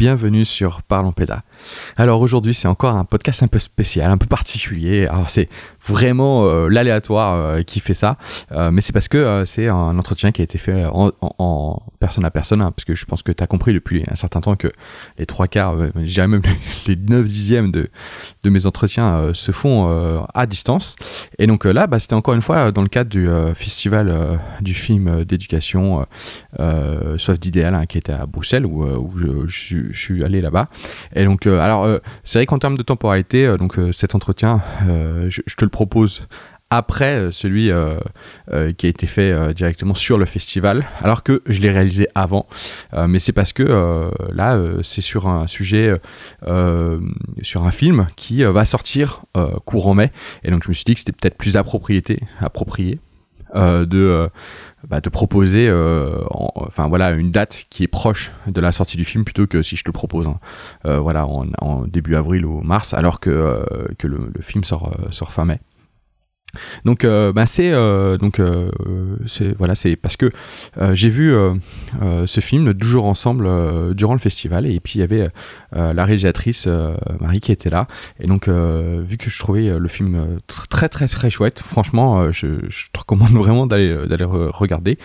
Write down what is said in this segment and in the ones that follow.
bienvenue sur Parlons Péda. Alors aujourd'hui c'est encore un podcast un peu spécial, un peu particulier. Alors c'est vraiment euh, l'aléatoire euh, qui fait ça, euh, mais c'est parce que c'est un entretien qui a été fait en, personne à personne, hein, parce que je pense que tu as compris depuis un certain temps que les trois quarts, je dirais même les 9 dixièmes de, de mes entretiens se font à distance. Et donc là, bah, c'était encore une fois dans le cadre du festival du film d'éducation Soif d'idéal, hein, qui était à Bruxelles, où, où je, je, suis allé là-bas. Et donc, alors, c'est vrai qu'en termes de temporalité, donc cet entretien, je, te le propose après euh, celui euh, euh, qui a été fait directement sur le festival, alors que je l'ai réalisé avant. mais c'est parce que là, c'est sur un sujet, sur un film qui va sortir courant mai. Et donc je me suis dit que c'était peut-être plus approprié, approprié de, bah, de proposer enfin, voilà, une date qui est proche de la sortie du film plutôt que si je te propose hein. voilà, en, début avril ou mars, alors que, que le, le film sort, sort fin mai. Donc, euh, bah, c'est euh, donc euh, c'est voilà, c'est parce que j'ai vu ce film deux jours ensemble durant le festival et puis il y avait la réalisatrice Marie qui était là et donc vu que je trouvais le film très très très chouette, franchement, je, te recommande vraiment d'aller d'aller regarder.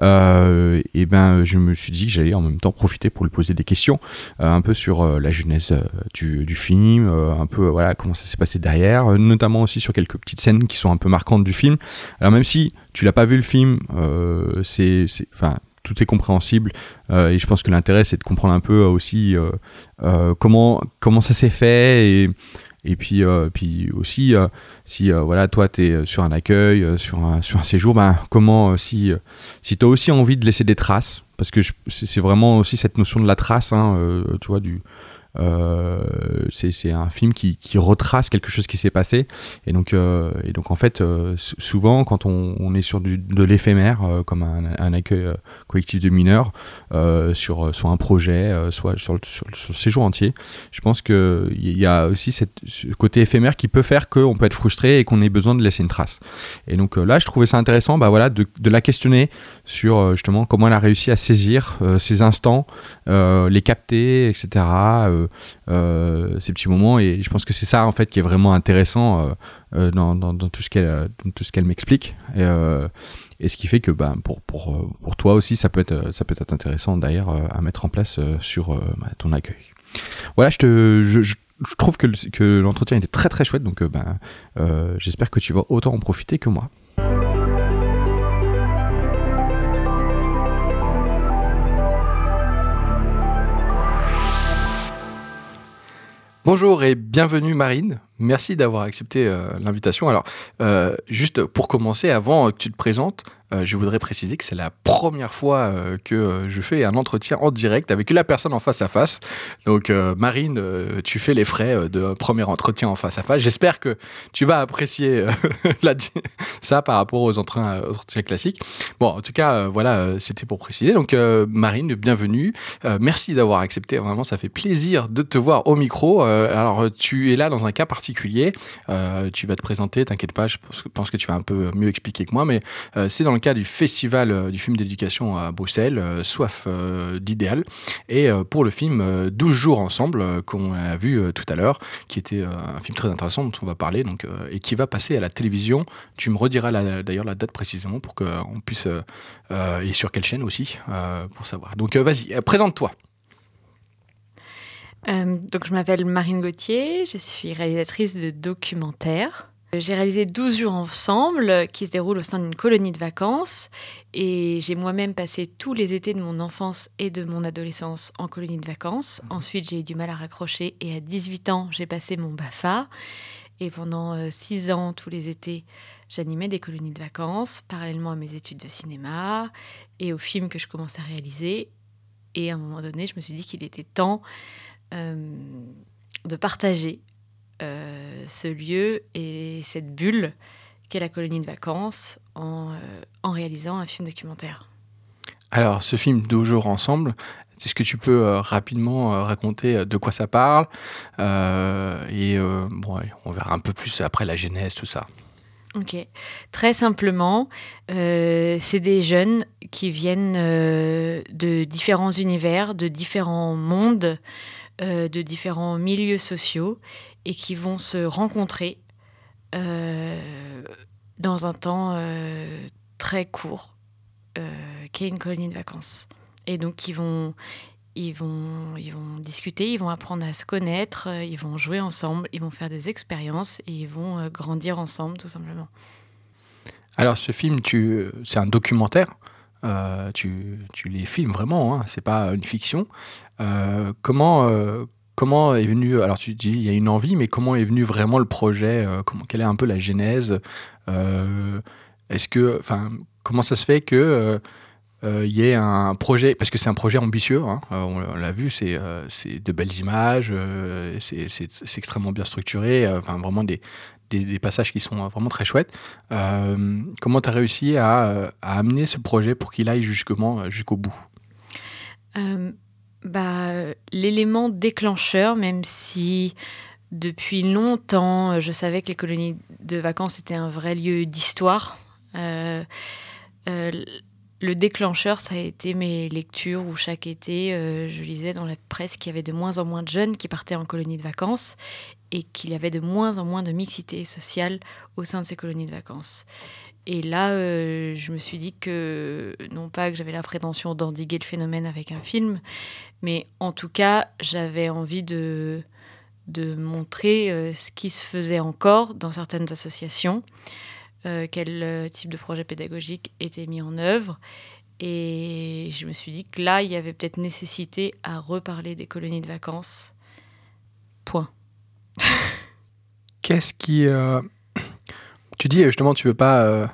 et ben, je me suis dit que j'allais en même temps profiter pour lui poser des questions un peu sur la jeunesse du, du film, un peu voilà comment ça s'est passé derrière, notamment aussi sur quelques petites scènes qui sont un peu marquantes du film. Alors même si tu l'as pas vu le film, euh, c'est, enfin, tout est compréhensible euh, et je pense que l'intérêt c'est de comprendre un peu aussi euh, comment comment ça s'est fait et et puis, puis aussi, si voilà, toi, tu es sur un accueil, sur, un, sur un séjour, ben, comment, si, si tu as aussi envie de laisser des traces, parce que c'est vraiment aussi cette notion de la trace, hein, tu vois, du, c'est un film qui, retrace quelque chose qui s'est passé. Et donc, euh, et donc en fait, euh, souvent, quand on, est sur de l'éphémère, comme un, accueil collectif de mineurs, sur, sur un projet, soit sur, sur, sur, le séjour entier, je pense qu'il y a aussi ce côté éphémère qui peut faire qu'on peut être frustré et qu'on ait besoin de laisser une trace. Et donc là, je trouvais ça intéressant bah, voilà, de, la questionner sur justement comment elle a réussi à saisir ces instants, les capter, etc. Euh, ces petits moments. Et je pense que c'est ça en fait qui est vraiment intéressant euh, euh, dans, tout ce qu'elle tout ce qu'elle m'explique. Et, ce qui fait que bah, pour, pour, pour toi aussi, ça peut être, ça peut être intéressant d'ailleurs à mettre en place sur bah, ton accueil. Voilà, je, te, je, je trouve que, que l'entretien était très très chouette, donc bah, j'espère que tu vas autant en profiter que moi. Bonjour et bienvenue Marine. Merci d'avoir accepté euh, l'invitation. Alors, euh, juste pour commencer, avant que tu te présentes, euh, je voudrais préciser que c'est la première fois que je fais un entretien en direct avec la personne en face à face. Donc, Marine, tu fais les frais de premier entretien en face à face. J'espère que tu vas apprécier ça par rapport aux entretiens, classiques. Bon, en tout cas, voilà, c'était pour préciser. Donc, Marine, bienvenue. merci d'avoir accepté. Vraiment, ça fait plaisir de te voir au micro. alors, tu es là dans un cas particulier. Tu vas te présenter, t'inquiète pas, je pense que tu vas un peu mieux expliquer que moi, mais c'est dans le cas du festival euh, du film d'éducation à Bruxelles, euh, Soif euh, d'idéal, et pour le film 12 jours ensemble qu'on a vu tout à l'heure, qui était un film très intéressant dont on va parler, donc, et qui va passer à la télévision. Tu me rediras d'ailleurs la date précisément pour qu'on puisse, et sur quelle chaîne aussi, pour savoir. Donc vas-y, présente-toi. Donc je m'appelle Marine Gauthier, je suis réalisatrice de documentaires. J'ai réalisé 12 jours ensemble qui se déroulent au sein d'une colonie de vacances et j'ai moi-même passé tous les étés de mon enfance et de mon adolescence en colonie de vacances. Ensuite, j'ai eu du mal à raccrocher et à 18 ans, j'ai passé mon BAFA et pendant 6 euh, ans, tous les étés, j'animais des colonies de vacances parallèlement à mes études de cinéma et aux films que je commençais à réaliser. Et à un moment donné, je me suis dit qu'il était temps euh, de partager euh, ce lieu et cette bulle qu'est la colonie de vacances en, euh, en, réalisant un film documentaire. Alors, ce film Deux jours ensemble, est-ce que tu peux euh, rapidement raconter de quoi ça parle Et bon, on verra un peu plus après la genèse, tout ça. Ok. Très simplement, c'est des jeunes qui viennent de différents univers, de différents mondes, de différents milieux sociaux et qui vont se rencontrer dans un temps très court, qui est une colonie de vacances. Et donc, ils vont, ils vont, ils vont discuter, ils vont apprendre à se connaître, ils vont jouer ensemble, ils vont faire des expériences et ils vont euh, grandir ensemble, tout simplement. Alors, ce film, tu, c'est un documentaire? Euh, tu, les filmes vraiment, hein, c'est pas une fiction. Euh, comment, comment est venu Alors, tu dis il y a une envie, mais comment est venu vraiment le projet comment, Quelle est un peu la genèse Est-ce que, comment ça se fait que euh, il y ait un projet, parce que c'est un projet ambitieux, hein, euh, on, l'a vu, c'est euh, de belles images, c'est extrêmement bien structuré, enfin vraiment des, des, passages qui sont vraiment très chouettes. comment tu as réussi à, amener ce projet pour qu'il aille jusqu'au bout? Bah, L'élément déclencheur, même si depuis longtemps je savais que les colonies de vacances étaient un vrai lieu d'histoire, le déclencheur, ça a été mes lectures où chaque été, euh, je lisais dans la presse qu'il y avait de moins en moins de jeunes qui partaient en colonie de vacances et qu'il y avait de moins en moins de mixité sociale au sein de ces colonies de vacances. Et là, euh, je me suis dit que, non pas que j'avais la prétention d'endiguer le phénomène avec un film, mais en tout cas, j'avais envie de, de montrer euh, ce qui se faisait encore dans certaines associations. Euh, quel type de projet pédagogique était mis en œuvre. Et je me suis dit que là, il y avait peut-être nécessité à reparler des colonies de vacances. Point. Qu'est-ce qui... Euh, tu dis justement, tu veux pas...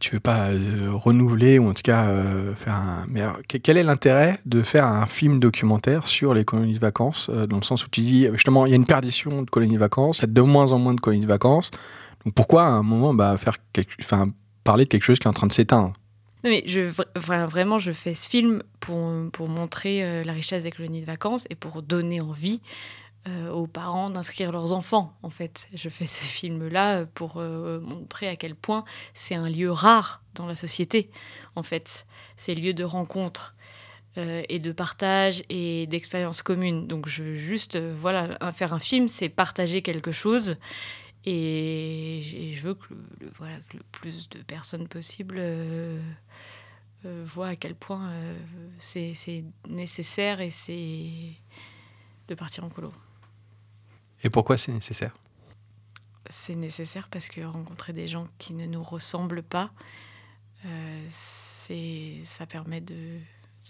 tu veux pas renouveler ou en tout cas faire un. Mais quel est l'intérêt de faire un film documentaire sur les colonies de vacances Dans le sens où tu dis justement, il y a une perdition de colonies de vacances, il y a de moins en moins de colonies de vacances. Donc pourquoi à un moment bah, faire enfin, parler de quelque chose qui est en train de s'éteindre? Non mais vraiment, je fais ce film pour, pour montrer euh, la richesse des colonies de vacances et pour donner envie euh, aux parents d'inscrire leurs enfants. En fait, je fais ce film-là pour euh, montrer à quel point c'est un lieu rare dans la société. En fait, c'est lieu de rencontre et de partage et d'expériences communes. Donc, je juste, voilà, faire un film, c'est partager quelque chose et, je veux que le, voilà, le plus de personnes possible euh, euh, voient à quel point euh, c'est nécessaire et c'est de partir en colo. Et pourquoi c'est nécessaire? C'est nécessaire parce que rencontrer des gens qui ne nous ressemblent pas, c'est ça permet de,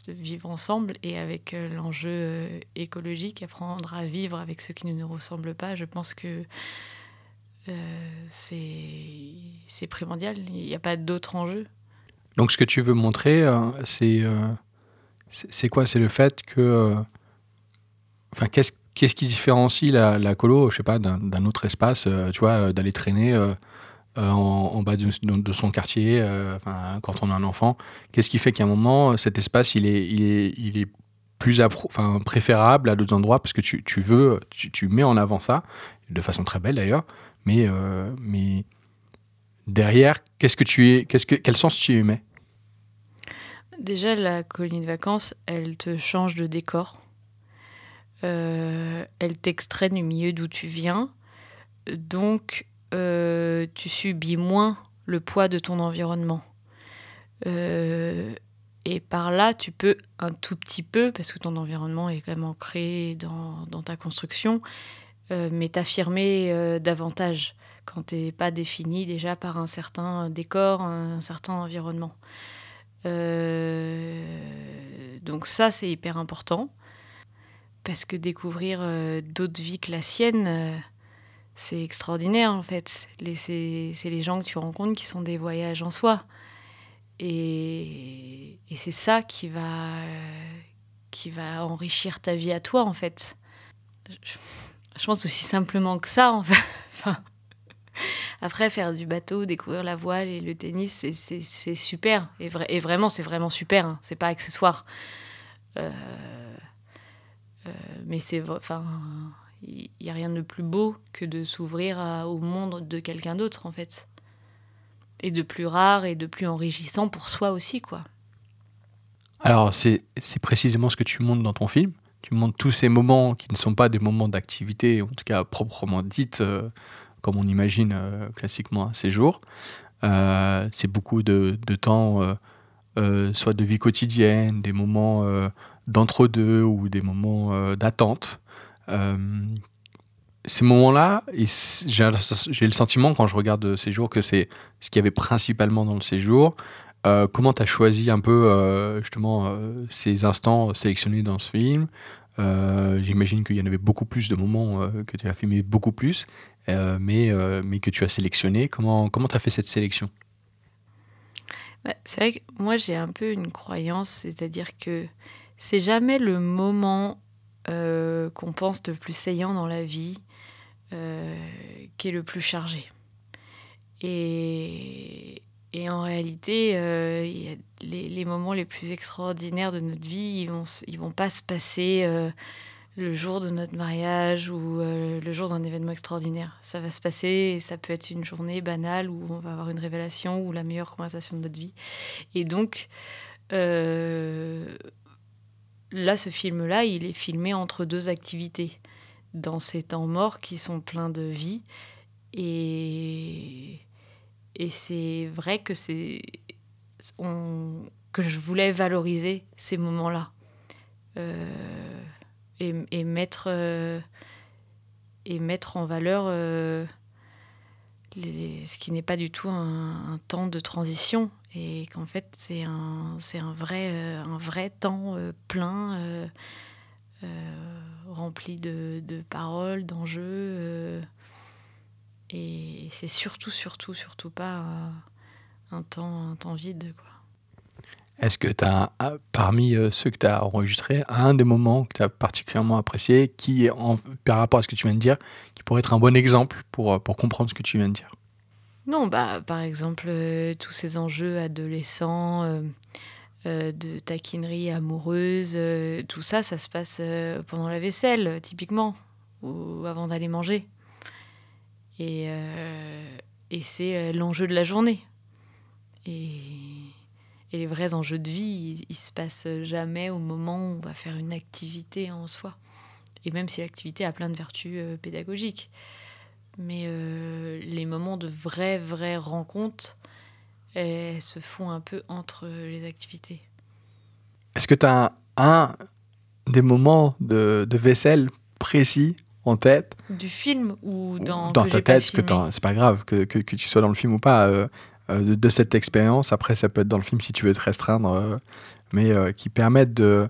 de, vivre ensemble et avec l'enjeu écologique, apprendre à vivre avec ceux qui ne nous ressemblent pas. Je pense que euh, c'est primordial. Il n'y a pas d'autre enjeu. Donc, ce que tu veux montrer, euh, euh, c'est c'est quoi? C'est le fait que. Enfin, qu'est-ce qu'est-ce qui différencie la, colo, je sais pas, d'un autre espace, tu vois, d'aller traîner en, bas de, son quartier, quand on a un enfant? Qu'est-ce qui fait qu'à un moment, cet espace, il est, il est, plus préférable à d'autres endroits? Parce que tu, veux, tu, mets en avant ça, de façon très belle d'ailleurs, mais, euh, mais derrière, qu'est-ce que tu es, qu'est-ce que, quel sens tu y mets? Déjà, la colonie de vacances, elle te change de décor. Euh, elle t'extrait du milieu d'où tu viens. Donc, euh, tu subis moins le poids de ton environnement. et par là, tu peux un tout petit peu, parce que ton environnement est quand même ancré dans, ta construction, euh, mais t'affirmer euh, davantage quand t'es pas défini déjà par un certain décor, un, certain environnement. Euh, donc ça, c'est hyper important, parce que découvrir d'autres vies que la sienne, c'est extraordinaire en fait. C'est les gens que tu rencontres qui sont des voyages en soi. Et, c'est ça qui va, qui va enrichir ta vie à toi en fait. Je, pense aussi simplement que ça, en fait. après, faire du bateau, découvrir la voile et le tennis, c'est super. Et, vraiment, c'est vraiment super. Hein. C'est pas accessoire. Euh, euh, mais c'est. Enfin, il n'y a rien de plus beau que de s'ouvrir au monde de quelqu'un d'autre, en fait. et de plus rare et de plus enrichissant pour soi aussi, quoi. Alors, c'est précisément ce que tu montres dans ton film. Tu montres tous ces moments qui ne sont pas des moments d'activité, en tout cas proprement dites, euh, comme on imagine euh, classiquement un séjour. Euh, c'est beaucoup de, de temps, euh, euh, soit de vie quotidienne, des moments euh, d'entre-deux ou des moments euh, d'attente. Euh, ces moments-là, j'ai le sentiment quand je regarde ces jours que c'est ce qu'il y avait principalement dans le séjour. Euh, comment tu as choisi un peu euh, justement euh, ces instants sélectionnés dans ce film? Euh, J'imagine qu'il y en avait beaucoup plus de moments euh, que tu as filmé beaucoup plus, euh, mais, euh, mais que tu as sélectionné. Comment tu as fait cette sélection? Ouais, c'est vrai que moi j'ai un peu une croyance, c'est-à-dire que c'est jamais le moment euh, qu'on pense le plus saillant dans la vie euh, qui est le plus chargé. Et, en réalité, euh, les, moments les plus extraordinaires de notre vie, ils vont, vont pas se passer le jour de notre mariage ou le jour d'un événement extraordinaire. Ça va se passer, et ça peut être une journée banale où on va avoir une révélation ou la meilleure conversation de notre vie. Et donc, là, ce film-là, il est filmé entre deux activités, dans ces temps morts qui sont pleins de vie. Et, et c'est vrai que on- que je voulais valoriser ces moments-là. Euh, et, et mettre, euh, et mettre en valeur euh, ce qui n'est pas du tout un temps de transition et qu'en fait c'est un, c'est un, vrai, euh, un vrai temps euh, plein, euh, rempli de, de paroles, d'enjeux. et c'est surtout, surtout, surtout pas un, temps, un temps vide. Est-ce que tu as, parmi euh, ceux que tu as enregistrés, un des moments que tu as particulièrement apprécié, qui, en- par rapport à ce que tu viens de dire, qui pourrait être un bon exemple pour, pour comprendre ce que tu viens de dire? Non, bah, par exemple, euh, tous ces enjeux adolescents, euh, euh, de taquinerie amoureuse, tout ça, ça se passe pendant la vaisselle, typiquement, ou avant d'aller manger. Et, c'est l'enjeu de la journée. Et, et les vrais enjeux de vie, ils, ils se passent jamais au moment où on va faire une activité en soi. Et même si l'activité a plein de vertus pédagogiques. Mais euh, les moments de vraies, vraies rencontres elles se font un peu entre les activités. Est-ce que tu as un, un des moments de, de vaisselle précis en tête? Du film ou dans, dans que ta pas tête, parce que c'est pas grave que, que, que tu sois dans le film ou pas, euh, euh, de, de cette expérience. Après, ça peut être dans le film si tu veux te restreindre, mais qui permettent de,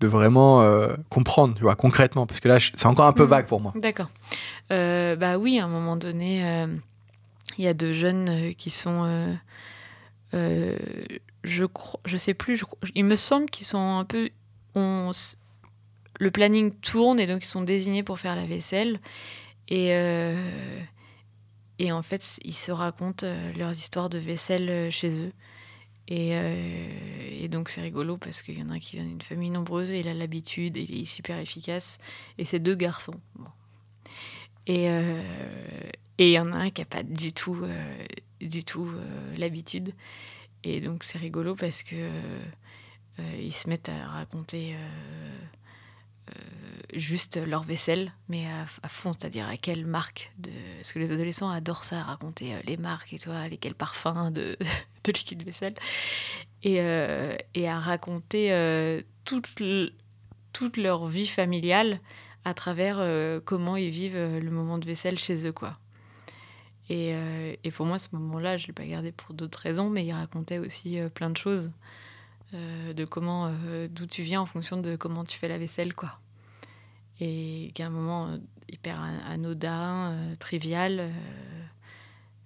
de vraiment euh, comprendre, tu vois, concrètement. Parce que là, c'est encore un peu Mhm. vague pour moi. D'accord. Euh, bah oui, à un moment donné, euh, il y a deux jeunes qui sont. je crois, je sais plus. je il me semble qu'ils sont un peu. On, le planning tourne et donc ils sont désignés pour faire la vaisselle. Et, et en fait, ils se racontent leurs histoires de vaisselle chez eux. Et, euh, et donc c'est rigolo parce qu'il y en a un qui vient d'une famille nombreuse et il a l'habitude il est super efficace. Et c'est deux garçons. Euh, et il y en a un qui n'a pas du tout, euh, du tout l'habitude. Et donc c'est rigolo parce que ils se mettent à raconter juste leur vaisselle, mais à, fond, c'est-à-dire à quelle marque de... Parce que les adolescents adorent ça, raconter euh, les marques et toi, lesquels parfums de, de liquide vaisselle. Et, euh, et à raconter euh, toute, toute leur vie familiale à travers euh, comment ils vivent euh, le moment de vaisselle chez eux, quoi. Et, euh, et pour moi, ce moment-là, je ne l'ai pas gardé pour d'autres raisons, mais il racontait aussi euh, plein de choses, euh, de comment, euh, d'où tu viens en fonction de comment tu fais la vaisselle, quoi. Et qu'à un moment euh, hyper an- anodin, trivial,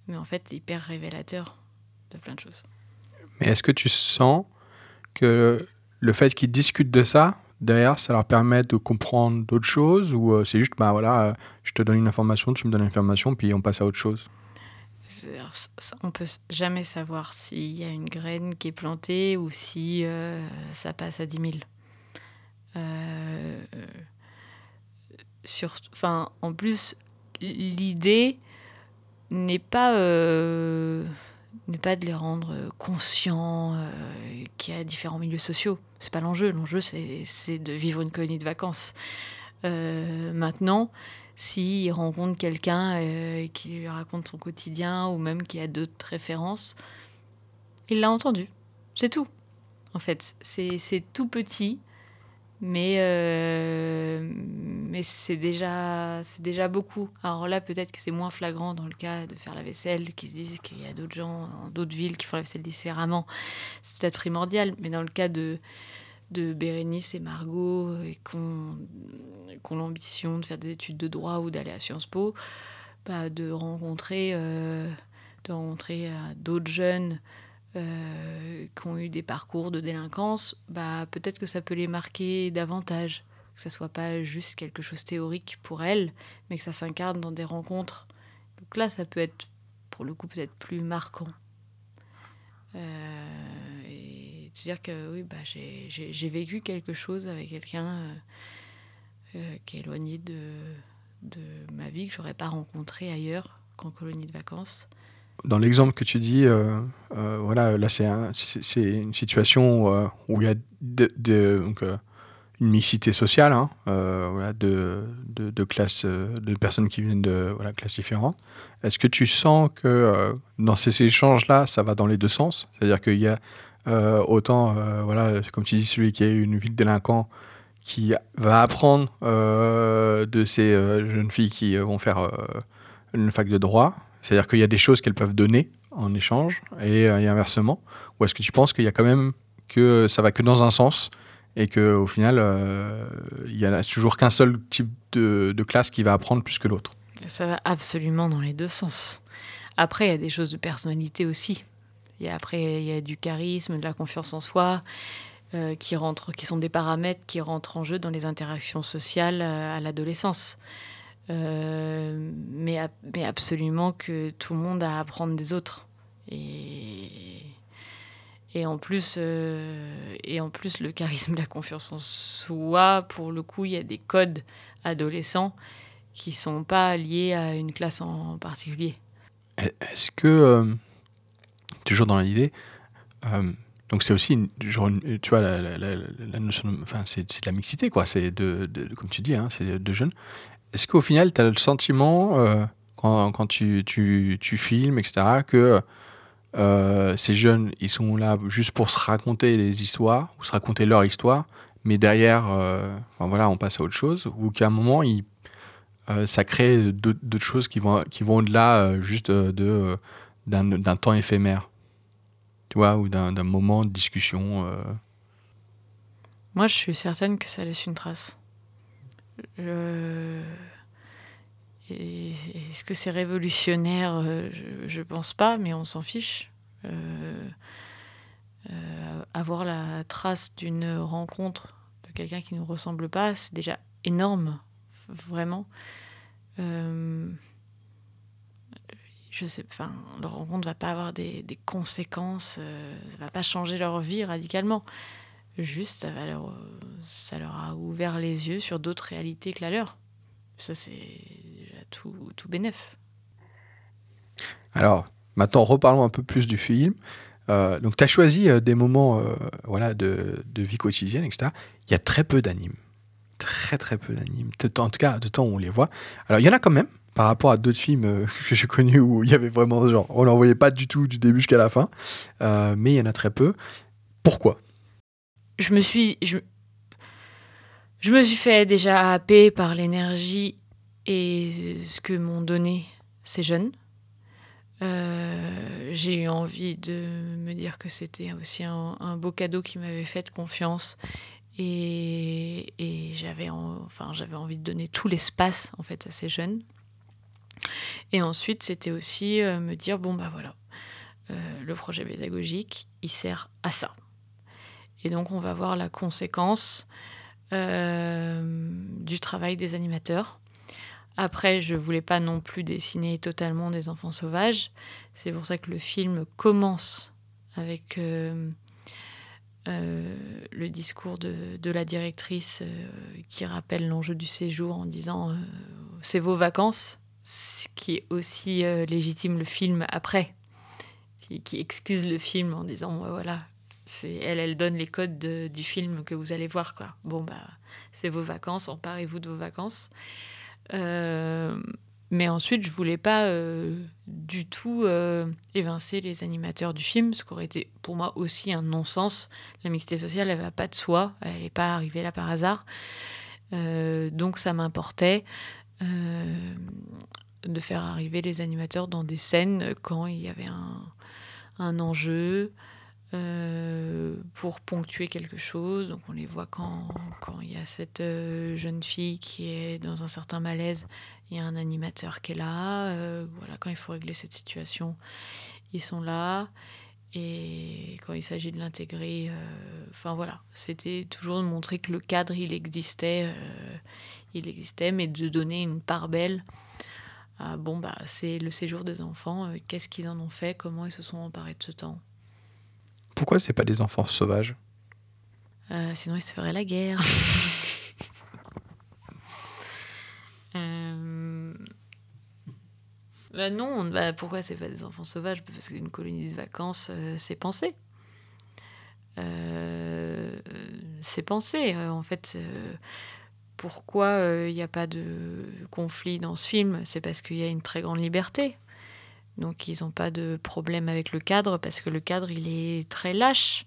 mais en fait hyper révélateur de plein de choses. Mais est-ce que tu sens que le fait qu'ils discutent de ça, derrière, ça leur permet de comprendre d'autres choses Ou c'est juste, bah voilà, je te donne une information, tu me donnes une information, puis on passe à autre chose? On peut jamais savoir s'il y a une graine qui est plantée ou si euh, ça passe à 10 000. Euh, sur, enfin, en plus, l'idée n'est pas euh, n'est pas de les rendre conscients qu'il y a différents milieux sociaux. C'est pas l'enjeu. L'enjeu, c'est de vivre une colonie de vacances. Maintenant, s'il rencontre quelqu'un qui lui raconte son quotidien ou même qui a d'autres références, il l'a entendu. C'est tout. En fait, c'est tout petit mais, euh, mais c'est déjà, déjà beaucoup. Alors là, peut-être que c'est moins flagrant dans le cas de faire la vaisselle, qui se disent qu'il y a d'autres gens dans d'autres villes qui font la vaisselle différemment. C'est peut-être primordial, mais dans le cas de, de Bérénice et Margot, et qu'on ont l'ambition de faire des études de droit ou d'aller à Sciences Po, bah, de rencontrer, euh, de rencontrer euh, d'autres jeunes euh, qui ont eu des parcours de délinquance, bah, peut-être que ça peut les marquer davantage. Que ça soit pas juste quelque chose théorique pour elles, mais que ça s'incarne dans des rencontres. Donc là, ça peut être, pour le coup, peut-être plus marquant. Euh, et dire que oui, bah, j'ai vécu quelque chose avec quelqu'un euh, euh, qui est éloigné de, de ma vie, que j'aurais pas rencontré ailleurs qu'en colonie de vacances dans l'exemple que tu dis, euh, voilà, là c'est une situation où il y a donc, une mixité sociale, hein, voilà, de, de, de, classes, de personnes qui viennent de voilà, classes différentes. Est-ce que tu sens que dans ces échanges-là, ça va dans les deux sens? C'est-à-dire qu'il y a autant, voilà, comme tu dis, celui qui a une vie de délinquant qui va apprendre de ces jeunes filles qui vont faire une fac de droit, c'est-à-dire qu'il y a des choses qu'elles peuvent donner en échange et, euh, inversement Ou est-ce que tu penses qu'il y a quand même que ça va que dans un sens et qu'au final, euh, il n'y a toujours qu'un seul type de, classe qui va apprendre plus que l'autre? Ça va absolument dans les deux sens. Après, il y a des choses de personnalité aussi. Et après, il y a du charisme, de la confiance en soi, euh, qui, rentrent, qui sont des paramètres qui rentrent en jeu dans les interactions sociales à l'adolescence. Euh, mais, mais absolument que tout le monde a à apprendre des autres. Et, et, en plus, euh, et en plus, le charisme, la confiance en soi, pour le coup, il y a des codes adolescents qui sont pas liés à une classe en particulier. Est-ce que, euh, toujours dans l'idée, donc c'est aussi, genre, tu vois, la, notion, enfin, c'est de la mixité, quoi. C'est de, comme tu dis, hein, c'est de jeunes. Est-ce qu'au final, tu as le sentiment, euh, quand, tu, tu, filmes, etc., que euh, ces jeunes, ils sont là juste pour se raconter les histoires, ou se raconter leur histoire, mais derrière, euh, enfin, voilà, on passe à autre chose, ou qu'à un moment, il, ça crée d'autres choses qui vont, qui vont au-delà juste de, d'un temps éphémère, ou d'un moment de discussion. Moi, je suis certaine que ça laisse une trace. Est-ce que c'est révolutionnaire? Euh, Je ne pense pas, mais on s'en fiche. Euh, euh, avoir la trace d'une rencontre de quelqu'un qui ne nous ressemble pas, c'est déjà énorme, vraiment. Je sais, enfin, leur rencontre va pas avoir des, des conséquences, ça ne va pas changer leur vie radicalement. Juste, ça, va leur, ça leur a ouvert les yeux sur d'autres réalités que la leur. Ça, c'est tout, tout bénef. Alors, maintenant, reparlons un peu plus du film. Euh, donc, tu as choisi euh, des moments euh, voilà, de, de, vie quotidienne, etc. Il y a très peu d'animes. Très, très peu d'animes. En tout cas, de temps où on les voit. Alors, il y en a quand même, par rapport à d'autres films que j'ai connus où il y avait vraiment, genre, on n'en voyait pas du tout du début jusqu'à la fin. mais il y en a très peu. Pourquoi? Je me suis. Je, je me suis fait déjà happer par l'énergie et ce que m'ont donné ces jeunes. Euh, j'ai eu envie de me dire que c'était aussi un, beau cadeau qui m'avait fait confiance et, et j'avais enfin, j'avais envie de donner tout l'espace en fait à ces jeunes. Et ensuite, c'était aussi euh, me dire bon bah voilà, euh, le projet pédagogique, il sert à ça. Et donc, on va voir la conséquence euh, du travail des animateurs. Après, je voulais pas non plus dessiner totalement des enfants sauvages. C'est pour ça que le film commence avec le discours de la directrice qui rappelle l'enjeu du séjour en disant c'est vos vacances, ce qui est aussi légitime le film après qui, excuse le film en disant voilà, c'est elle, elle donne les codes du film que vous allez voir quoi. Bon bah c'est vos vacances, emparez-vous de vos vacances. Euh, mais ensuite, je voulais pas euh, du tout euh, évincer les animateurs du film, ce qui aurait été pour moi aussi un non-sens. La mixité sociale, elle va pas de soi, elle n'est pas arrivée là par hasard. donc ça m'importait de faire arriver les animateurs dans des scènes quand il y avait un, un enjeu, euh, pour ponctuer quelque chose. Donc on les voit quand, quand il y a cette euh, jeune fille qui est dans un certain malaise, il y a un animateur qui est là. Euh, voilà, quand il faut régler cette situation, ils sont là. Et quand il s'agit de l'intégrer, enfin voilà, c'était toujours de montrer que le cadre, il existait, il existait, mais de donner une part belle. bon, bah, c'est le séjour des enfants, qu'est-ce qu'ils en ont fait, comment ils se sont emparés de ce temps. Pourquoi c'est pas des enfants sauvages? Euh, Sinon, ils se feraient la guerre. euh... bah non, bah pourquoi c'est pas des enfants sauvages? Parce qu'une colonie de vacances, euh, c'est pensé. Euh, c'est pensé. en fait, pourquoi il n'y a pas de conflit dans ce film C'est parce qu'il y a une très grande liberté. Donc ils n'ont pas de problème avec le cadre parce que le cadre il est très lâche.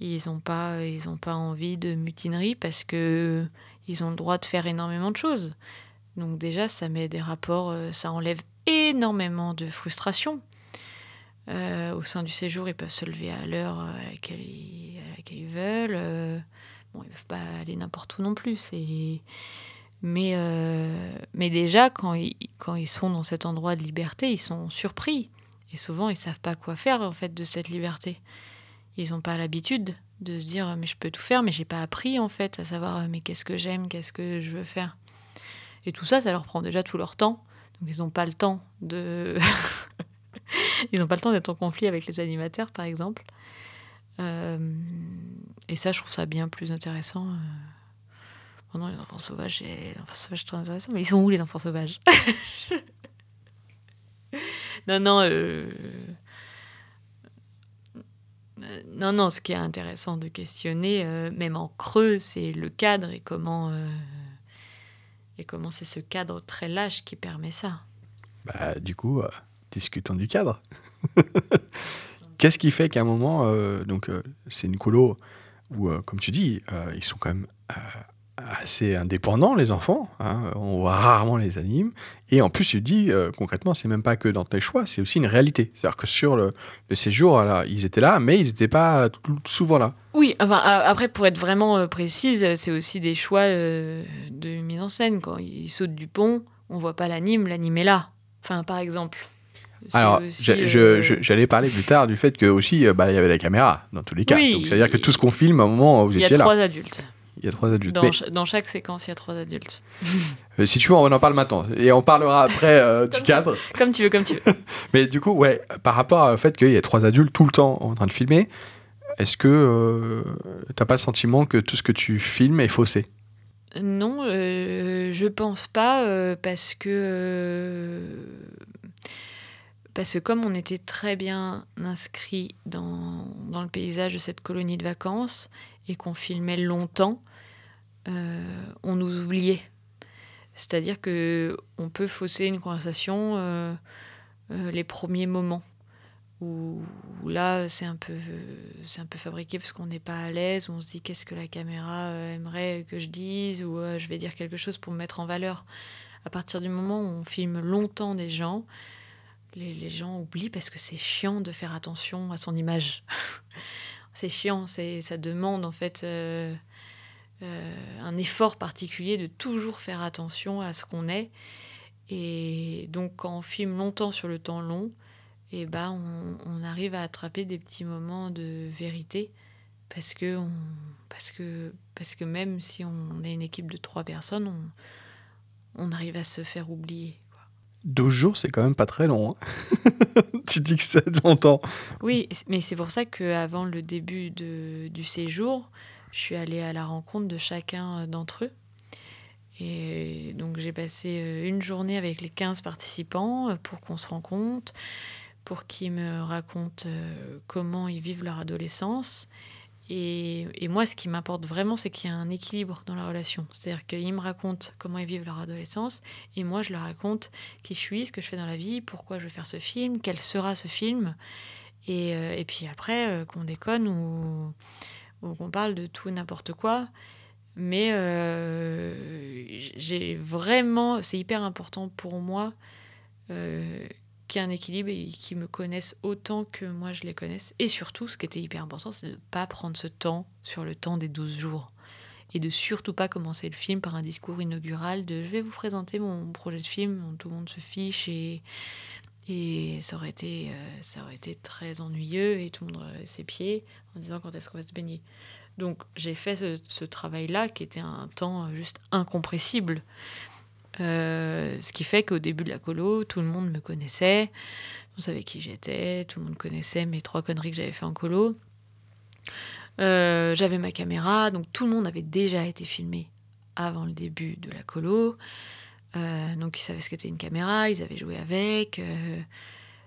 Ils n'ont pas, pas envie de mutinerie parce que ils ont le droit de faire énormément de choses. Donc déjà ça met des rapports, euh, ça enlève énormément de frustration. Euh, au sein du séjour, ils peuvent se lever à l'heure à laquelle ils, veulent. Euh, ils ne peuvent pas aller n'importe où non plus. Euh, mais déjà, quand ils, sont dans cet endroit de liberté, ils sont surpris. Et souvent, ils savent pas quoi faire en fait de cette liberté. Ils n'ont pas l'habitude de se dire mais je peux tout faire, mais j'ai pas appris en fait à savoir mais qu'est-ce que j'aime, qu'est-ce que je veux faire. Et tout ça, ça leur prend déjà tout leur temps. Donc ils n'ont pas le temps de ils n'ont pas le temps d'être en conflit avec les animateurs, par exemple. Euh, et ça, je trouve ça bien plus intéressant. Euh, Oh non, les enfants sauvages, les enfants sauvages très intéressants. Mais ils sont où les enfants sauvages? Non, non. Euh, euh... Non, non, ce qui est intéressant de questionner, euh, même en creux, c'est le cadre et comment euh, et comment c'est ce cadre très lâche qui permet ça. Bah, du coup, discutons du cadre. Qu'est-ce qui fait qu'à un moment, donc c'est une colo où, comme tu dis, ils sont quand même assez indépendants, les enfants. Hein. on voit rarement les animes. Et en plus, tu dis, euh, concrètement, c'est même pas que dans tes choix, c'est aussi une réalité. C'est-à-dire que sur le, séjour, ils étaient là, mais ils n'étaient pas souvent là. Oui, enfin, après, pour être vraiment euh, précise, c'est aussi des choix euh, de mise en scène. Quand ils sautent du pont, on voit pas l'anime, l'anime est là. Enfin, par exemple. Alors, j'allais parler plus tard du fait que aussi, bah, il y avait la caméra dans tous les cas. Donc, c'est-à-dire que tout ce qu'on filme, à un moment, vous étiez là. Il y a trois adultes. Il y a trois adultes. Dans, chaque séquence, il y a trois adultes. Euh, si tu veux, on en parle maintenant. Et on parlera après euh, du cadre. comme tu veux, comme tu veux. Mais du coup, ouais, par rapport au fait qu'il y a trois adultes tout le temps en train de filmer, est-ce que euh, t'as pas le sentiment que tout ce que tu filmes est faussé? Non, je pense pas, parce que parce que comme on était très bien inscrit dans, dans, le paysage de cette colonie de vacances et qu'on filmait longtemps, euh, on nous oubliait. C'est-à-dire que on peut fausser une conversation euh, euh, les premiers moments où, là c'est un peu c'est un peu fabriqué parce qu'on n'est pas à l'aise, on se dit qu'est-ce que la caméra aimerait que je dise ou je vais dire quelque chose pour me mettre en valeur. À partir du moment où on filme longtemps des gens, les, gens oublient parce que c'est chiant de faire attention à son image. c'est chiant, c'est ça demande en fait euh, un effort particulier de toujours faire attention à ce qu'on est. Et donc quand on filme longtemps sur le temps long, et eh ben on, arrive à attraper des petits moments de vérité parce que, parce que, parce que même si on est une équipe de trois personnes, on, on arrive à se faire oublier. 12 jours, c'est quand même pas très long. Hein. tu dis que c'est longtemps. Oui, mais c'est pour ça qu'avant le début de, du séjour, je suis allée à la rencontre de chacun euh, d'entre eux. Et donc j'ai passé euh, une journée avec les 15 participants euh, pour qu'on se rencontre, pour qu'ils me racontent comment ils vivent leur adolescence. Et, et moi, ce qui m'importe vraiment, c'est qu'il y a un équilibre dans la relation. C'est-à-dire qu'ils me racontent comment ils vivent leur adolescence, et moi, je leur raconte qui je suis, ce que je fais dans la vie, pourquoi je veux faire ce film, quel sera ce film. Et, et puis après, qu'on déconne ou, ou qu'on parle de tout n'importe quoi. Mais euh, j'ai vraiment, c'est hyper important pour moi euh, qu'il y ait un équilibre et qu'ils me connaissent autant que moi je les connaisse. Et surtout, ce qui était hyper important, c'est de ne pas prendre ce temps sur le temps des 12 jours. Et de surtout pas commencer le film par un discours inaugural de je vais vous présenter mon projet de film, tout le monde se fiche et, et ça, aurait été, euh, ça aurait été très ennuyeux et tout le monde ses pieds en disant quand est-ce qu'on va se baigner. Donc j'ai fait ce, travail-là qui était un temps juste incompressible. Euh, ce qui fait qu'au début de la colo, tout le monde me connaissait, on savait qui j'étais, tout le monde connaissait mes trois conneries que j'avais fait en colo. Euh, j'avais ma caméra, donc tout le monde avait déjà été filmé avant le début de la colo. Euh, donc ils savaient ce qu'était une caméra, ils avaient joué avec.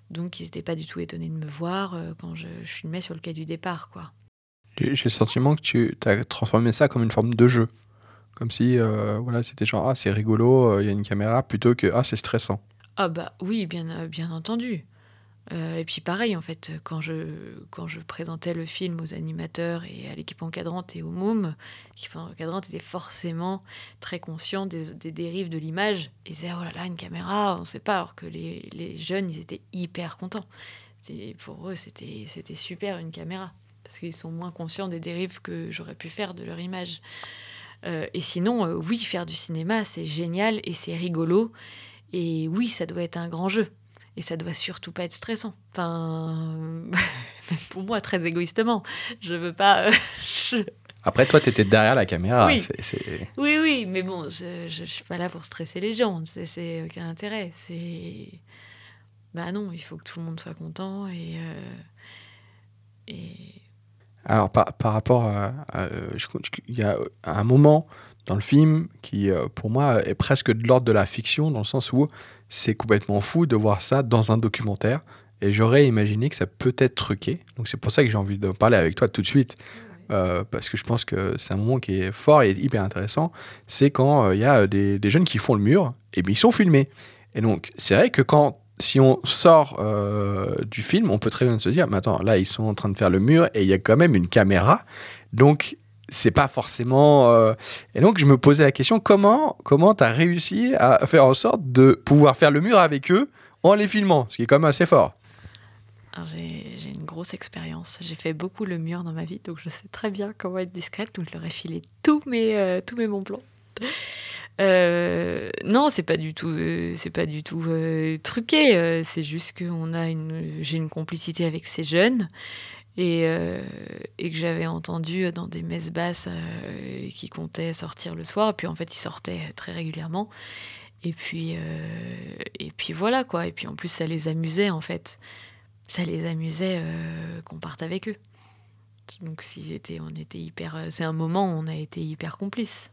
donc ils n'étaient pas du tout étonnés de me voir quand je, je filmais sur le quai du départ, quoi. J'ai le sentiment que tu as transformé ça comme une forme de jeu. Comme si euh, voilà, c'était genre, ah, c'est rigolo, euh, il y a une caméra, plutôt que, ah, c'est stressant. Ah, bah oui, bien, euh, bien entendu. et puis pareil, en fait, quand je, quand je présentais le film aux animateurs et à l'équipe encadrante et au MOOM, l'équipe encadrante était forcément très conscient des, des dérives de l'image. Ils disaient, oh là là, une caméra, on ne sait pas, alors que les, les jeunes, ils étaient hyper contents. Pour eux, c'était super une caméra parce qu'ils sont moins conscients des dérives que j'aurais pu faire de leur image. Euh, et sinon, euh, oui, faire du cinéma, c'est génial et c'est rigolo. Et oui, ça doit être un grand jeu. Et ça doit surtout pas être stressant. Enfin, pour moi, très égoïstement. Je veux pas. Euh, Après, toi, tu étais derrière la caméra. Oui. oui, oui, mais bon, je, je, suis pas là pour stresser les gens. C'est aucun intérêt. C'est. Bah non, il faut que tout le monde soit content et. et alors, par, par rapport à. il y a un moment dans le film qui, euh, pour moi, est presque de l'ordre de la fiction, dans le sens où c'est complètement fou de voir ça dans un documentaire. Et j'aurais imaginé que ça peut être truqué. Donc, c'est pour ça que j'ai envie de parler avec toi tout de suite. Euh, parce que je pense que c'est un moment qui est fort et hyper intéressant. C'est quand euh, il y a des, des, jeunes qui font le mur, et bien ils sont filmés. Et donc, c'est vrai que quand si on sort euh, du film, on peut très bien se dire, mais attends, là, ils sont en train de faire le mur et il y a quand même une caméra. Donc, c'est pas forcément. Euh, et donc, je me posais la question comment comment tu as réussi à faire en sorte de pouvoir faire le mur avec eux en les filmant, ce qui est quand même assez fort. J'ai une grosse expérience. J'ai fait beaucoup le mur dans ma vie, donc je sais très bien comment être discrète. Donc, je leur ai filé tous mes, euh, tous mes bons plans. Euh, non, c'est pas du tout, euh, c'est pas du tout euh, truqué. c'est juste que a une, j'ai une complicité avec ces jeunes et, et que j'avais entendu dans des messes basses qui comptaient sortir le soir. Puis en fait, ils sortaient très régulièrement. Et puis, et puis voilà quoi. Et puis en plus, ça les amusait en fait. Ça les amusait qu'on parte avec eux. Donc on était hyper. C'est un moment où on a été hyper complices.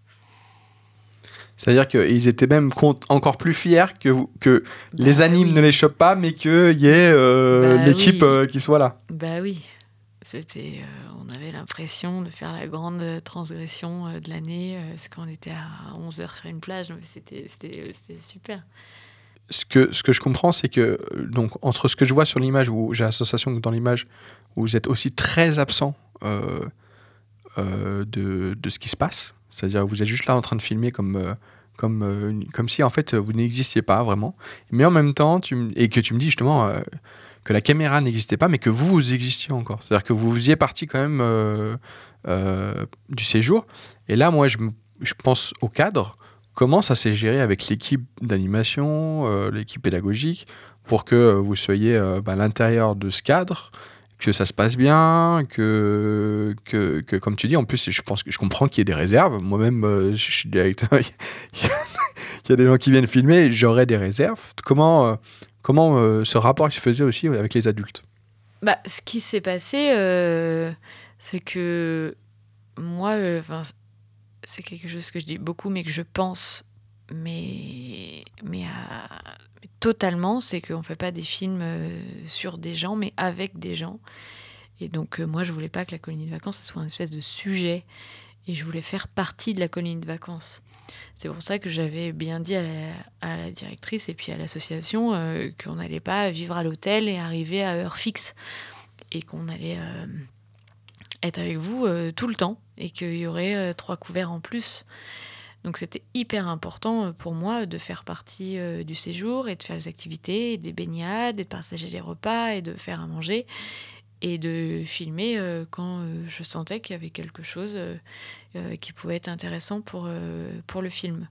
C'est-à-dire qu'ils étaient même encore plus fiers que, que les bah animes ne les chopent pas, mais qu'il y ait euh, bah l'équipe euh, qui soit là. Bah oui. C'était, euh, on avait l'impression de faire la grande transgression de l'année, parce qu'on était à 11 heures sur une plage, c'était, super. Ce que, ce que je comprends, c'est que donc, entre ce que je vois sur l'image, où j'ai l'association dans l'image, où vous êtes aussi très absent de, de ce qui se passe, c'est-à-dire vous êtes juste là en train de filmer comme, euh, comme, euh, comme si en fait vous n'existiez pas vraiment. Mais en même temps, tu, et que tu me dis justement euh, que la caméra n'existait pas, mais que vous, vous existiez encore. C'est-à-dire que vous faisiez partie quand même du séjour. Et là, moi, je, je pense au cadre. Comment ça s'est géré avec l'équipe d'animation, l'équipe pédagogique, pour que vous soyez bah, à l'intérieur de ce cadre que ça se passe bien, que, que, que, comme tu dis, en plus, je pense que je comprends qu'il y ait des réserves. Moi-même, euh, je suis directeur. il y a des gens qui viennent filmer, j'aurais des réserves. Comment, euh, comment euh, ce rapport se faisait aussi avec les adultes? Bah, Ce qui s'est passé, c'est que moi, c'est quelque chose que je dis beaucoup, mais que je pense mais, mais, totalement, c'est qu'on ne fait pas des films sur des gens, mais avec des gens. Et donc, moi, je voulais pas que la colonie de vacances, soit un espèce de sujet. Et je voulais faire partie de la colonie de vacances. C'est pour ça que j'avais bien dit à la, directrice et puis à l'association qu'on n'allait pas vivre à l'hôtel et arriver à heure fixe. Et qu'on allait être avec vous tout le temps. Et qu'il y aurait trois couverts en plus. Donc c'était hyper important euh, pour moi de faire partie euh, du séjour et de faire les activités, des baignades, et de partager les repas et de faire à manger et de filmer euh, quand je sentais qu'il y avait quelque chose qui pouvait être intéressant pour, pour le film.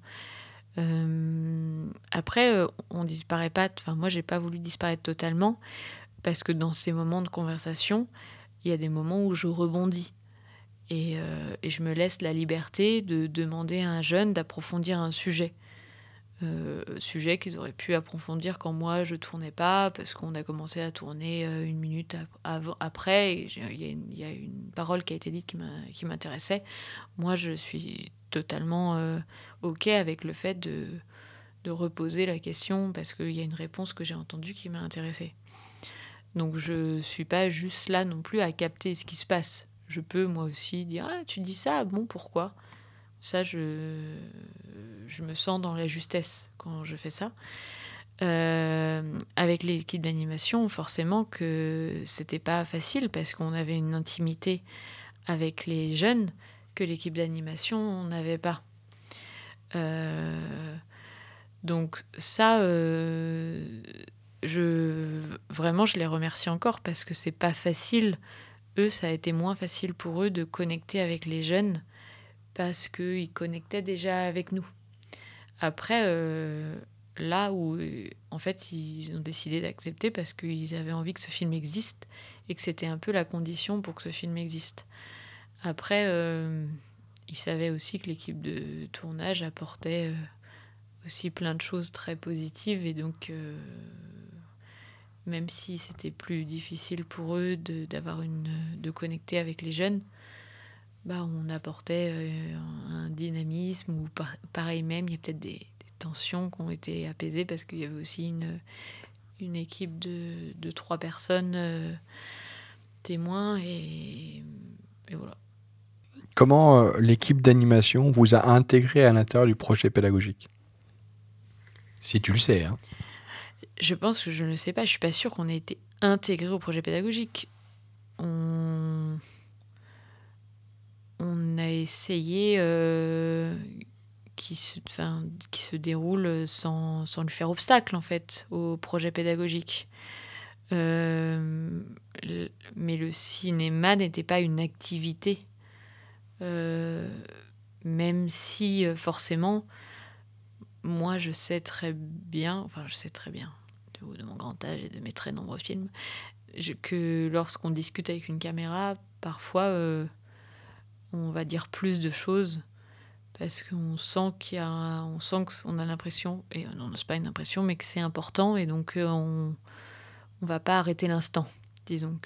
après, on disparaît pas, enfin moi j'ai pas voulu disparaître totalement parce que dans ces moments de conversation, il y a des moments où je rebondis. Euh, et, je me laisse la liberté de demander à un jeune d'approfondir un sujet. Euh, sujet qu'ils auraient pu approfondir quand moi je tournais pas, parce qu'on a commencé à tourner euh, une minute après, il y, a une parole qui a été dite qui m'intéressait. Moi je suis totalement OK avec le fait de, de reposer la question, parce qu'il y a une réponse que j'ai entendue qui m'a intéressée. Donc je suis pas juste là non plus à capter ce qui se passe je peux moi aussi dire ah tu dis ça bon pourquoi? Ça je je me sens dans la justesse quand je fais ça. Euh, avec l'équipe d'animation forcément que c'était pas facile parce qu'on avait une intimité avec les jeunes que l'équipe d'animation n'avait pas. Euh, donc ça euh, je vraiment je les remercie encore parce que c'est pas facile eux, ça a été moins facile pour eux de connecter avec les jeunes parce qu'ils connectaient déjà avec nous. Après, euh, là où en fait ils ont décidé d'accepter parce qu'ils avaient envie que ce film existe et que c'était un peu la condition pour que ce film existe. Après, euh, ils savaient aussi que l'équipe de tournage apportait euh, aussi plein de choses très positives et donc même si c'était plus difficile pour eux de, d'avoir une, de connecter avec les jeunes, bah, on apportait euh, un dynamisme ou pareil même, il y a peut-être des, tensions qui ont été apaisées parce qu'il y avait aussi une, une équipe de, de trois personnes euh, témoins et, et, voilà. Comment euh, l'équipe d'animation vous a intégré à l'intérieur du projet pédagogique? Si tu le sais. Hein. Je pense que je ne sais pas, je suis pas sûre qu'on ait été intégré au projet pédagogique. On, a essayé euh, qui, se, enfin, se déroule sans, sans, lui faire obstacle en fait au projet pédagogique. Euh, mais le cinéma n'était pas une activité, euh, même si forcément, moi je sais très bien, enfin je sais très bien, de mon grand âge et de mes très nombreux films, que lorsqu'on discute avec une caméra, parfois euh, on va dire plus de choses parce qu'on sent qu'il y a, on sent qu'on a l'impression, et non, c'est pas une impression, mais que c'est important et donc euh, on, on va pas arrêter l'instant. Disons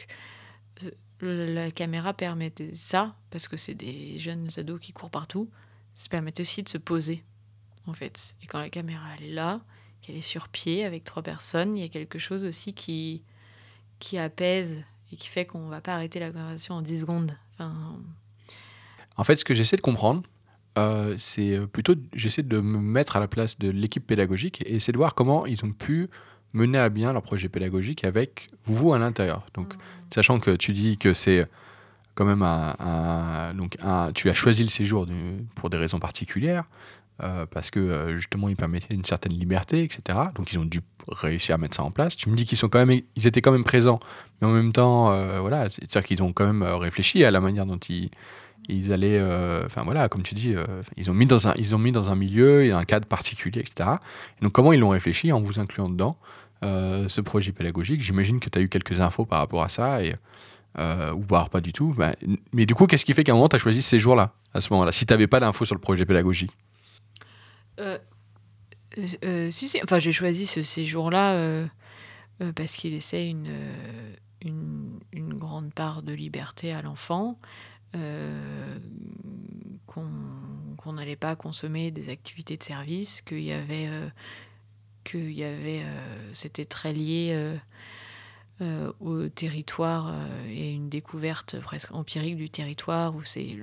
la caméra permettait ça parce que c'est des jeunes ados qui courent partout. Ça permet aussi de se poser en fait. Et quand la caméra elle est là, qu'elle est sur pied avec trois personnes, il y a quelque chose aussi qui, qui apaise et qui fait qu'on ne va pas arrêter la conversation en 10 secondes. Enfin... En fait, ce que j'essaie de comprendre, euh, c'est plutôt, j'essaie de me mettre à la place de l'équipe pédagogique et essayer de voir comment ils ont pu mener à bien leur projet pédagogique avec vous à l'intérieur. Donc, mmh. sachant que tu dis que c'est quand même un, donc un, tu as choisi le séjour pour des raisons particulières, euh, parce que euh, justement ils permettaient une certaine liberté, etc. Donc ils ont dû réussir à mettre ça en place. Tu me dis qu'ils sont quand même, ils étaient quand même présents, mais en même temps, euh, voilà, c'est-à-dire qu'ils ont quand même réfléchi à la manière dont ils, allaient, enfin voilà, comme tu dis, ils ont mis dans un, ils ont mis dans un milieu et un cadre particulier, etc. Et donc comment ils l'ont réfléchi en vous incluant dedans ce projet pédagogique? J'imagine que tu as eu quelques infos par rapport à ça ou pas du tout. Bah, mais du coup, qu'est-ce qui fait qu'à un moment, tu as choisi ces jours-là, à ce moment-là, si tu n'avais pas d'infos sur le projet pédagogique? Si, si. Enfin, j'ai choisi ce séjour-là euh, parce qu'il essaie une, une, grande part de liberté à l'enfant qu'on n'allait pas consommer des activités de service, qu'il y avait, qu'il y avait, c'était très lié au territoire et une découverte presque empirique du territoire où c'est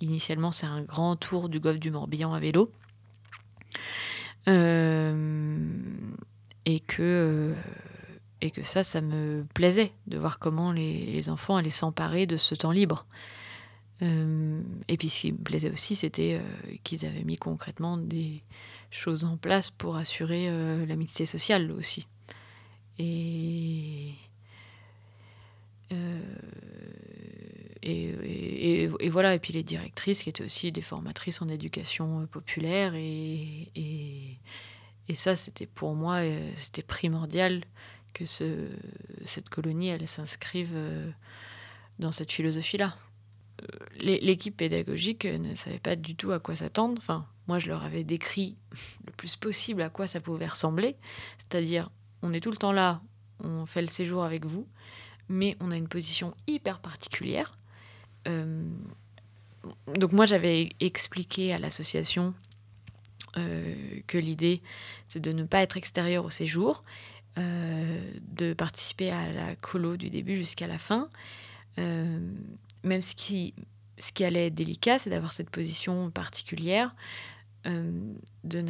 initialement c'est un grand tour du golfe du Morbihan à vélo. Et que et que ça, ça me plaisait de voir comment les, enfants allaient s'emparer de ce temps libre. Euh, et puis ce qui me plaisait aussi, c'était euh, qu'ils avaient mis concrètement des choses en place pour assurer euh, la mixité sociale aussi. Et, et, voilà, et puis les directrices qui étaient aussi des formatrices en éducation populaire. Et, ça, c'était pour moi, c'était primordial que ce, cette colonie, elle s'inscrive euh, dans cette philosophie-là. Euh, l'équipe pédagogique ne savait pas du tout à quoi s'attendre. Enfin, moi, je leur avais décrit le plus possible à quoi ça pouvait ressembler. C'est-à-dire, on est tout le temps là, on fait le séjour avec vous, mais on a une position hyper particulière. Euh, donc moi, j'avais expliqué à l'association que l'idée, c'est de ne pas être extérieur au séjour euh, de participer à la colo du début jusqu'à la fin. Euh, même ce qui, ce qui allait être délicat, c'est d'avoir cette position particulière, euh, de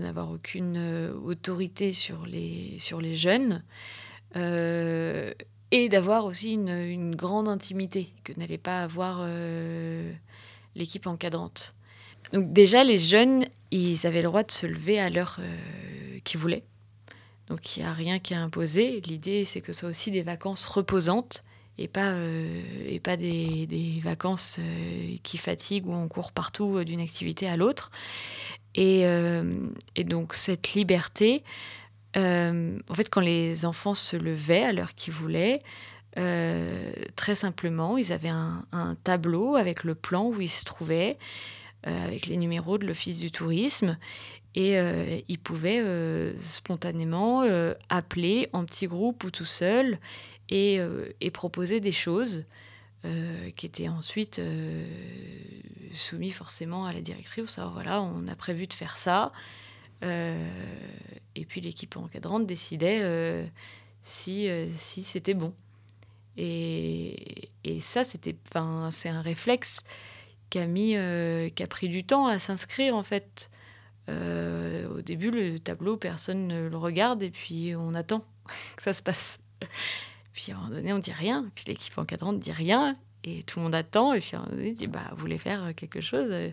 n'avoir aucune autorité sur les, sur les jeunes, et d'avoir aussi une, grande intimité que n'allait pas avoir l'équipe encadrante. Donc déjà, les jeunes, ils avaient le droit de se lever à l'heure qu'ils voulaient. Donc il n'y a rien qui est imposé. L'idée, c'est que ce soit aussi des vacances reposantes et pas, euh, et pas des, des vacances euh, qui fatiguent où on court partout euh, d'une activité à l'autre. Et, et, donc cette liberté, en fait, quand les enfants se levaient à l'heure qu'ils voulaient, très simplement, ils avaient un, tableau avec le plan où ils se trouvaient, avec les numéros de l'Office du tourisme. Et euh, ils pouvaient euh, spontanément euh, appeler en petit groupe ou tout seul et, proposer des choses qui étaient ensuite soumises forcément à la directrice. Ça, voilà, on a prévu de faire ça. Et puis l'équipe encadrante décidait si, si c'était bon. Et, et ça, c'était, c'est un réflexe qui a, mis, qui a pris du temps à s'inscrire en fait. Euh, au début, le tableau, personne ne le regarde et puis on attend que ça se passe. Puis à un moment donné, on dit rien. Puis l'équipe encadrante dit rien et tout le monde attend. Et puis à un moment donné, dit bah, vous voulez faire quelque chose? euh,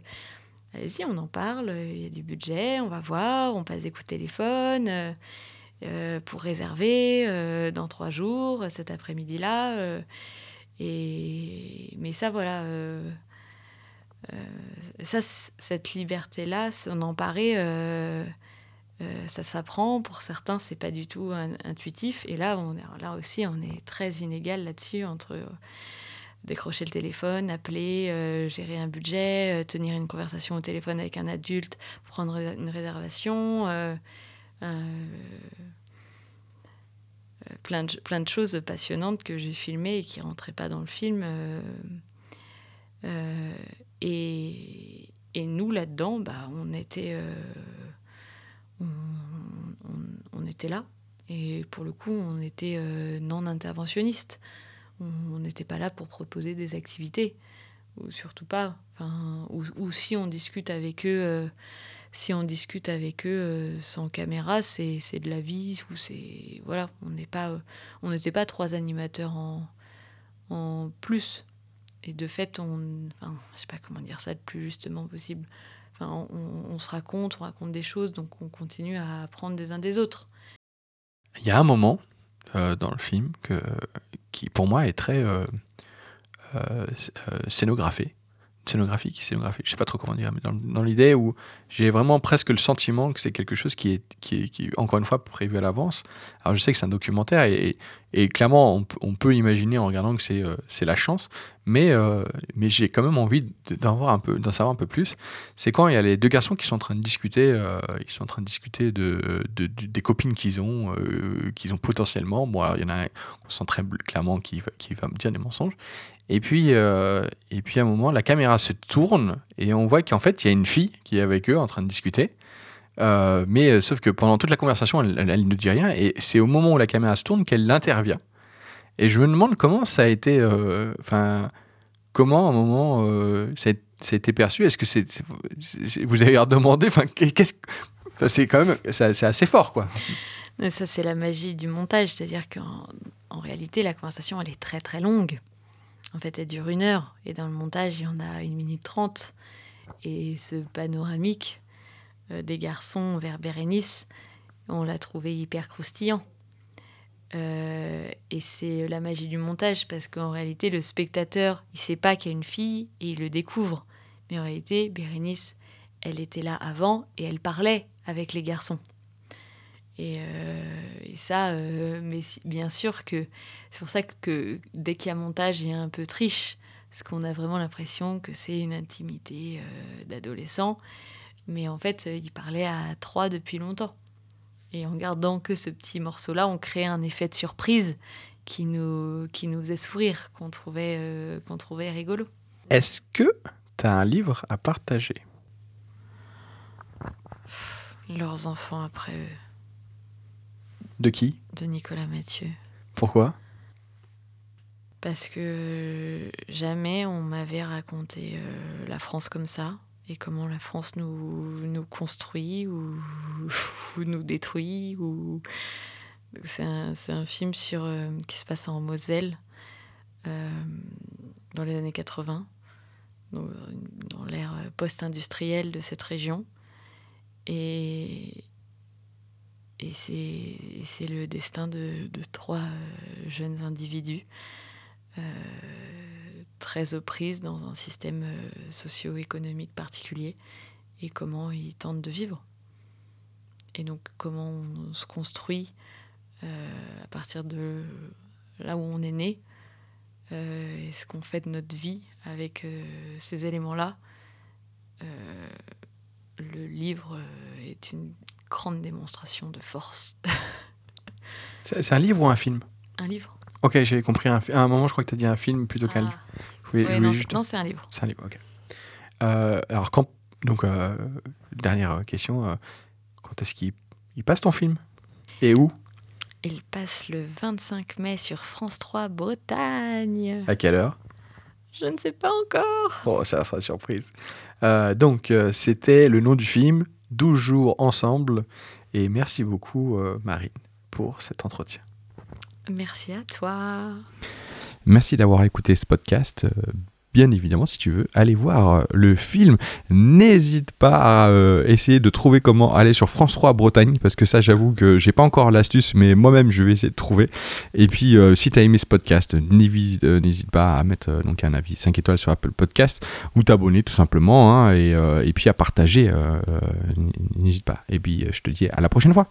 Allez-y, on en parle. Il y a du budget, on va voir. On passe des coups de téléphone euh, pour réserver dans trois jours, cet après-midi-là. et mais ça, voilà euh, ça, cette liberté-là, s'en emparer, euh, euh, ça s'apprend. Pour certains, c'est pas du tout intuitif. Et là, on là aussi, on est très inégal là-dessus entre décrocher le téléphone, appeler, gérer un budget, tenir une conversation au téléphone avec un adulte, prendre une réservation. plein, de, plein de choses passionnantes que j'ai filmées et qui rentraient pas dans le film. Euh, et, nous, là-dedans, bah, on, était, euh, était là. Et pour le coup, on était euh, non interventionniste. On n'était pas là pour proposer des activités, ou surtout pas. Enfin, ou, si on discute avec eux, si on discute avec eux sans caméra, c'est de la vie, ou c'est voilà, on n'est pas, on n'était pas trois animateurs en, en plus. Et de fait, on, enfin, je sais pas comment dire ça le plus justement possible. Enfin, on, se raconte, on raconte des choses, donc on continue à apprendre des uns des autres. Il y a un moment euh, dans le film que, qui, pour moi, est très euh, euh, scénographé scénographique, scénographique, je sais pas trop comment dire, mais dans, l'idée où j'ai vraiment presque le sentiment que c'est quelque chose qui est, qui est, qui encore une fois, prévu à l'avance. Alors je sais que c'est un documentaire et, et clairement on, on, peut imaginer en regardant que c'est euh, la chance, mais, euh, mais j'ai quand même envie d'en un peu, d'en savoir un peu plus. C'est quand il y a les deux garçons qui sont en train de discuter, euh, ils sont en train de discuter de, de, des copines qu'ils ont, qu'ils ont potentiellement. Bon, alors il y en a un, on sent très clairement qui, qui va me dire des mensonges. Et puis, euh, et puis à un moment, la caméra se tourne et on voit qu'en fait, il y a une fille qui est avec eux en train de discuter. Euh, mais euh, sauf que pendant toute la conversation, elle, ne dit rien. Et c'est au moment où la caméra se tourne qu'elle intervient. Et je me demande comment ça a été. Enfin, comment à un moment ça, a, été perçu? Est-ce que Vous avez redemandé Enfin, C'est quand même. C'est assez fort, quoi. Ça, c'est la magie du montage, c'est-à-dire qu'en en réalité, la conversation, elle est très très longue. En fait, elle dure une heure, et dans le montage, il y en a une minute trente. Et ce panoramique euh, des garçons vers Bérénice, on l'a trouvé hyper croustillant. Euh, et c'est la magie du montage, parce qu'en réalité, le spectateur, il sait pas qu'il y a une fille, et il le découvre. Mais en réalité, Bérénice, elle était là avant, et elle parlait avec les garçons. Et, euh, et ça, euh, mais si- bien sûr que c'est pour ça que, que dès qu'il y a montage, il y a un peu triche, parce qu'on a vraiment l'impression que c'est une intimité euh, d'adolescent. Mais en fait, il parlait à trois depuis longtemps. Et en gardant que ce petit morceau-là, on crée un effet de surprise qui nous, qui nous faisait sourire, qu'on trouvait, euh, qu'on trouvait rigolo. Est-ce que tu as un livre à partager? Leurs enfants après eux, De qui de Nicolas Mathieu. Pourquoi Parce que jamais on m'avait raconté euh, la France comme ça et comment la France nous, nous construit ou, ou nous détruit. Ou... C'est un, film sur, euh, qui se passe en Moselle euh, dans les années 80, dans, dans l'ère post-industrielle de cette région. Et, et c'est le destin de, de trois euh, jeunes individus euh, très prises dans un système euh, socio-économique particulier et comment ils tentent de vivre. Et donc comment on se construit euh, à partir de là où on est né et ce qu'on fait de notre vie avec ces éléments-là. Le livre est une grande démonstration de force. C'est un livre ou un film? Un livre Ok, j'ai compris. Un à un moment, je crois que tu as dit un film plutôt qu'un Ah, livre. Voulais- ouais, non, juste- c'est- un livre. C'est un livre, ok. Euh, alors, quand. Donc, euh, dernière question. euh, quand est-ce qu'il il passe ton film? Et où? Il passe le 25 mai sur France 3 Bretagne. À quelle heure? Je ne sais pas encore. Bon, ça sera surprise. Donc, c'était le nom du film, 12 jours ensemble. Et merci beaucoup, euh, Marine, pour cet entretien. Merci à toi. Merci d'avoir écouté ce podcast. Bien évidemment, si tu veux aller voir euh, le film, n'hésite pas à euh, essayer de trouver comment aller sur France 3 Bretagne, parce que ça, j'avoue que j'ai pas encore l'astuce, mais moi-même, je vais essayer de trouver. Et puis, euh, si tu as aimé ce podcast, n'hésite pas à mettre donc un avis 5 étoiles sur Apple Podcast ou t'abonner tout simplement, hein, et, puis à partager. n'hésite pas. Et puis, je te dis à la prochaine fois.